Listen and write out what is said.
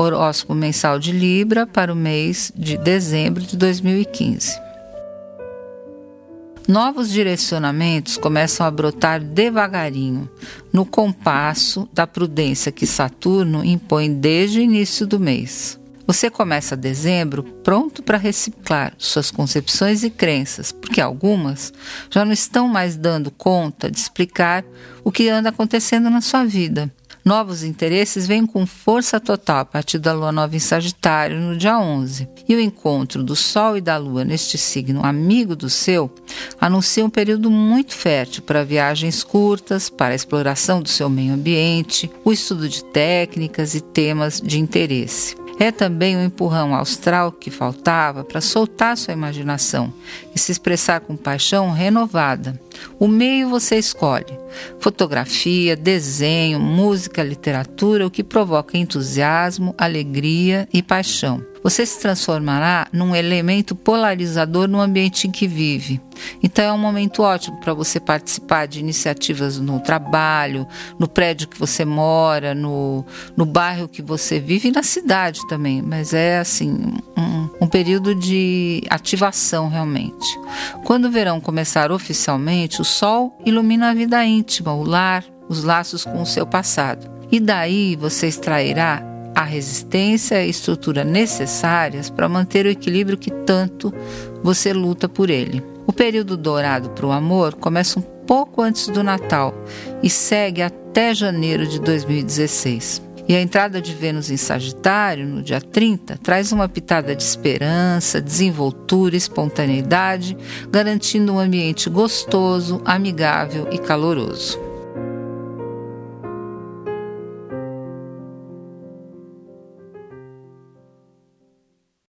Horóscopo mensal de Libra para o mês de dezembro de 2015. Novos direcionamentos começam a brotar devagarinho, no compasso da prudência que Saturno impõe desde o início do mês. Você começa dezembro pronto para reciclar suas concepções e crenças, porque algumas já não estão mais dando conta de explicar o que anda acontecendo na sua vida. Novos interesses vêm com força total a partir da lua nova em Sagitário, no dia 11. E o encontro do Sol e da Lua neste signo amigo do seu anuncia um período muito fértil para viagens curtas, para a exploração do seu meio ambiente, o estudo de técnicas e temas de interesse. É também o um empurrão austral que faltava para soltar sua imaginação e se expressar com paixão renovada. O meio você escolhe: fotografia, desenho, música, literatura, o que provoca entusiasmo, alegria e paixão. Você se transformará num elemento polarizador no ambiente em que vive. Então é um momento ótimo para você participar de iniciativas no trabalho, no prédio que você mora, no, no bairro que você vive e na cidade também. Mas é assim, um, um período de ativação realmente. Quando o verão começar oficialmente, o sol ilumina a vida íntima, o lar, os laços com o seu passado. E daí você extrairá a resistência e estrutura necessárias para manter o equilíbrio que tanto você luta por ele. O período dourado para o amor começa um pouco antes do Natal e segue até janeiro de 2016. E a entrada de Vênus em Sagitário, no dia 30, traz uma pitada de esperança, desenvoltura, espontaneidade, garantindo um ambiente gostoso, amigável e caloroso.